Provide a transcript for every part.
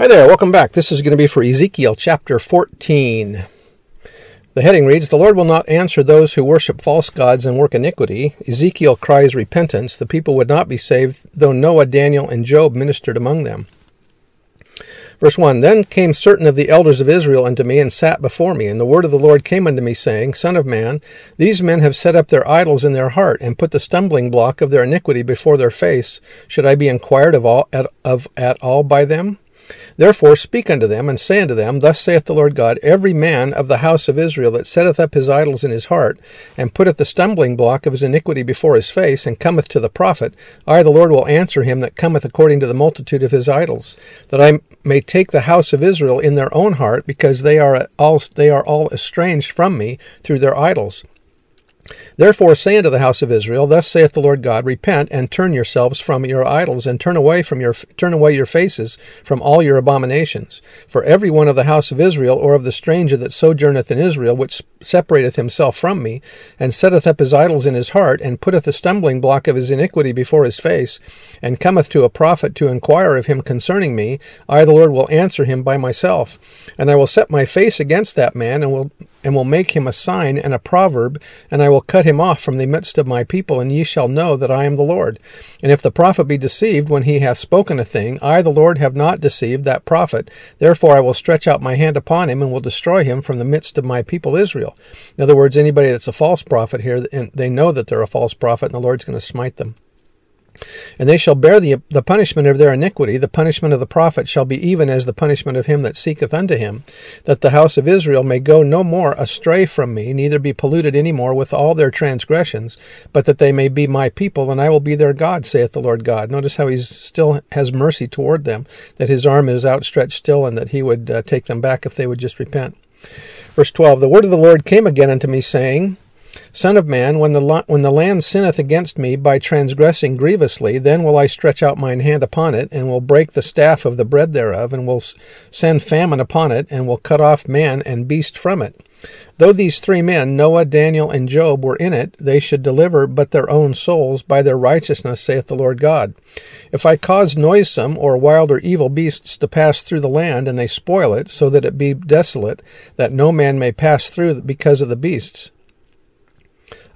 Hi there, welcome back. This is going to be for Ezekiel chapter 14. The heading reads The Lord will not answer those who worship false gods and work iniquity. Ezekiel cries repentance. The people would not be saved, though Noah, Daniel, and Job ministered among them. Verse 1 Then came certain of the elders of Israel unto me and sat before me. And the word of the Lord came unto me, saying, Son of man, these men have set up their idols in their heart, and put the stumbling block of their iniquity before their face. Should I be inquired of, all, at, of at all by them? Therefore speak unto them, and say unto them, Thus saith the Lord God, Every man of the house of Israel that setteth up his idols in his heart, and putteth the stumbling block of his iniquity before his face, and cometh to the prophet, I the Lord will answer him that cometh according to the multitude of his idols, that I may take the house of Israel in their own heart, because they are all they are all estranged from me through their idols. Therefore say unto the house of Israel, Thus saith the Lord God, Repent and turn yourselves from your idols, and turn away from your turn away your faces from all your abominations. For every one of the house of Israel, or of the stranger that sojourneth in Israel, which separateth himself from me, and setteth up his idols in his heart, and putteth a stumbling block of his iniquity before his face, and cometh to a prophet to inquire of him concerning me, I the Lord will answer him by myself. And I will set my face against that man, and will and will make him a sign and a proverb, and I will cut him off from the midst of my people, and ye shall know that I am the Lord. And if the prophet be deceived when he hath spoken a thing, I, the Lord, have not deceived that prophet. Therefore I will stretch out my hand upon him, and will destroy him from the midst of my people Israel. In other words, anybody that's a false prophet here, they know that they're a false prophet, and the Lord's going to smite them. And they shall bear the, the punishment of their iniquity. The punishment of the prophet shall be even as the punishment of him that seeketh unto him, that the house of Israel may go no more astray from me, neither be polluted any more with all their transgressions, but that they may be my people, and I will be their God, saith the Lord God. Notice how he still has mercy toward them, that his arm is outstretched still, and that he would uh, take them back if they would just repent. Verse 12 The word of the Lord came again unto me, saying, Son of man, when the, when the land sinneth against me by transgressing grievously, then will I stretch out mine hand upon it, and will break the staff of the bread thereof, and will send famine upon it, and will cut off man and beast from it. Though these three men, Noah, Daniel, and Job, were in it, they should deliver but their own souls by their righteousness, saith the Lord God. If I cause noisome or wild or evil beasts to pass through the land, and they spoil it, so that it be desolate, that no man may pass through because of the beasts,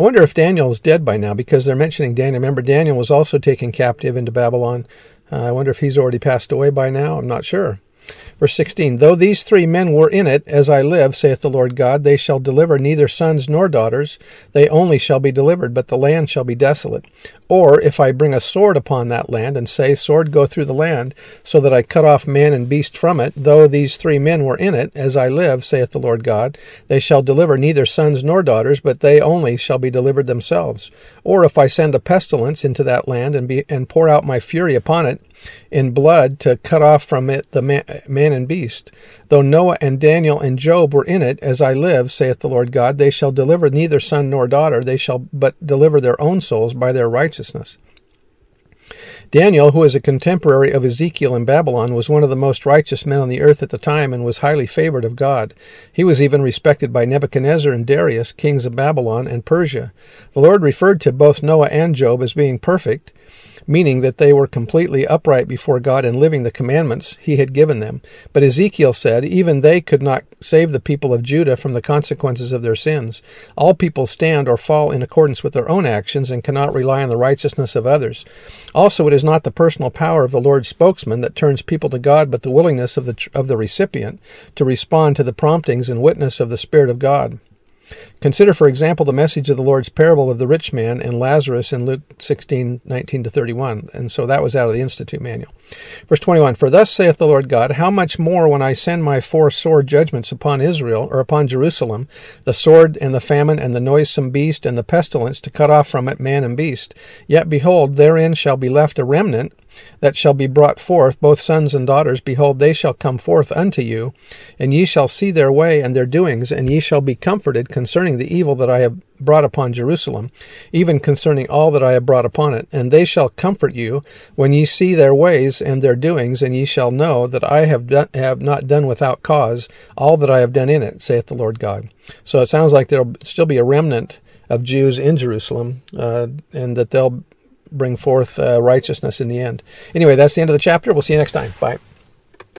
I wonder if Daniel is dead by now because they're mentioning Daniel. Remember, Daniel was also taken captive into Babylon. Uh, I wonder if he's already passed away by now. I'm not sure. Verse 16 Though these three men were in it, as I live, saith the Lord God, they shall deliver neither sons nor daughters, they only shall be delivered, but the land shall be desolate. Or if I bring a sword upon that land, and say, Sword, go through the land, so that I cut off man and beast from it, though these three men were in it, as I live, saith the Lord God, they shall deliver neither sons nor daughters, but they only shall be delivered themselves. Or if I send a pestilence into that land, and, be, and pour out my fury upon it, in blood to cut off from it the man, man, and beast. Though Noah and Daniel and Job were in it, as I live, saith the Lord God, they shall deliver neither son nor daughter, they shall but deliver their own souls by their righteousness. Daniel, who is a contemporary of Ezekiel in Babylon, was one of the most righteous men on the earth at the time and was highly favored of God. He was even respected by Nebuchadnezzar and Darius, kings of Babylon and Persia. The Lord referred to both Noah and Job as being perfect, meaning that they were completely upright before God and living the commandments he had given them. But Ezekiel said, even they could not save the people of Judah from the consequences of their sins. All people stand or fall in accordance with their own actions and cannot rely on the righteousness of others. Also, it is not the personal power of the Lord's spokesman that turns people to God, but the willingness of the, of the recipient to respond to the promptings and witness of the Spirit of God. Consider, for example, the message of the Lord's parable of the rich man and Lazarus in Luke 16, 19 to 31. And so that was out of the Institute Manual. Verse 21 For thus saith the Lord God, How much more when I send my four sore judgments upon Israel, or upon Jerusalem, the sword and the famine and the noisome beast and the pestilence to cut off from it man and beast? Yet behold, therein shall be left a remnant that shall be brought forth, both sons and daughters, behold, they shall come forth unto you, and ye shall see their way and their doings, and ye shall be comforted concerning the evil that I have brought upon Jerusalem, even concerning all that I have brought upon it. And they shall comfort you when ye see their ways and their doings, and ye shall know that I have, done, have not done without cause all that I have done in it, saith the Lord God. So it sounds like there'll still be a remnant of Jews in Jerusalem, uh, and that they'll bring forth uh, righteousness in the end. Anyway, that's the end of the chapter. We'll see you next time. Bye.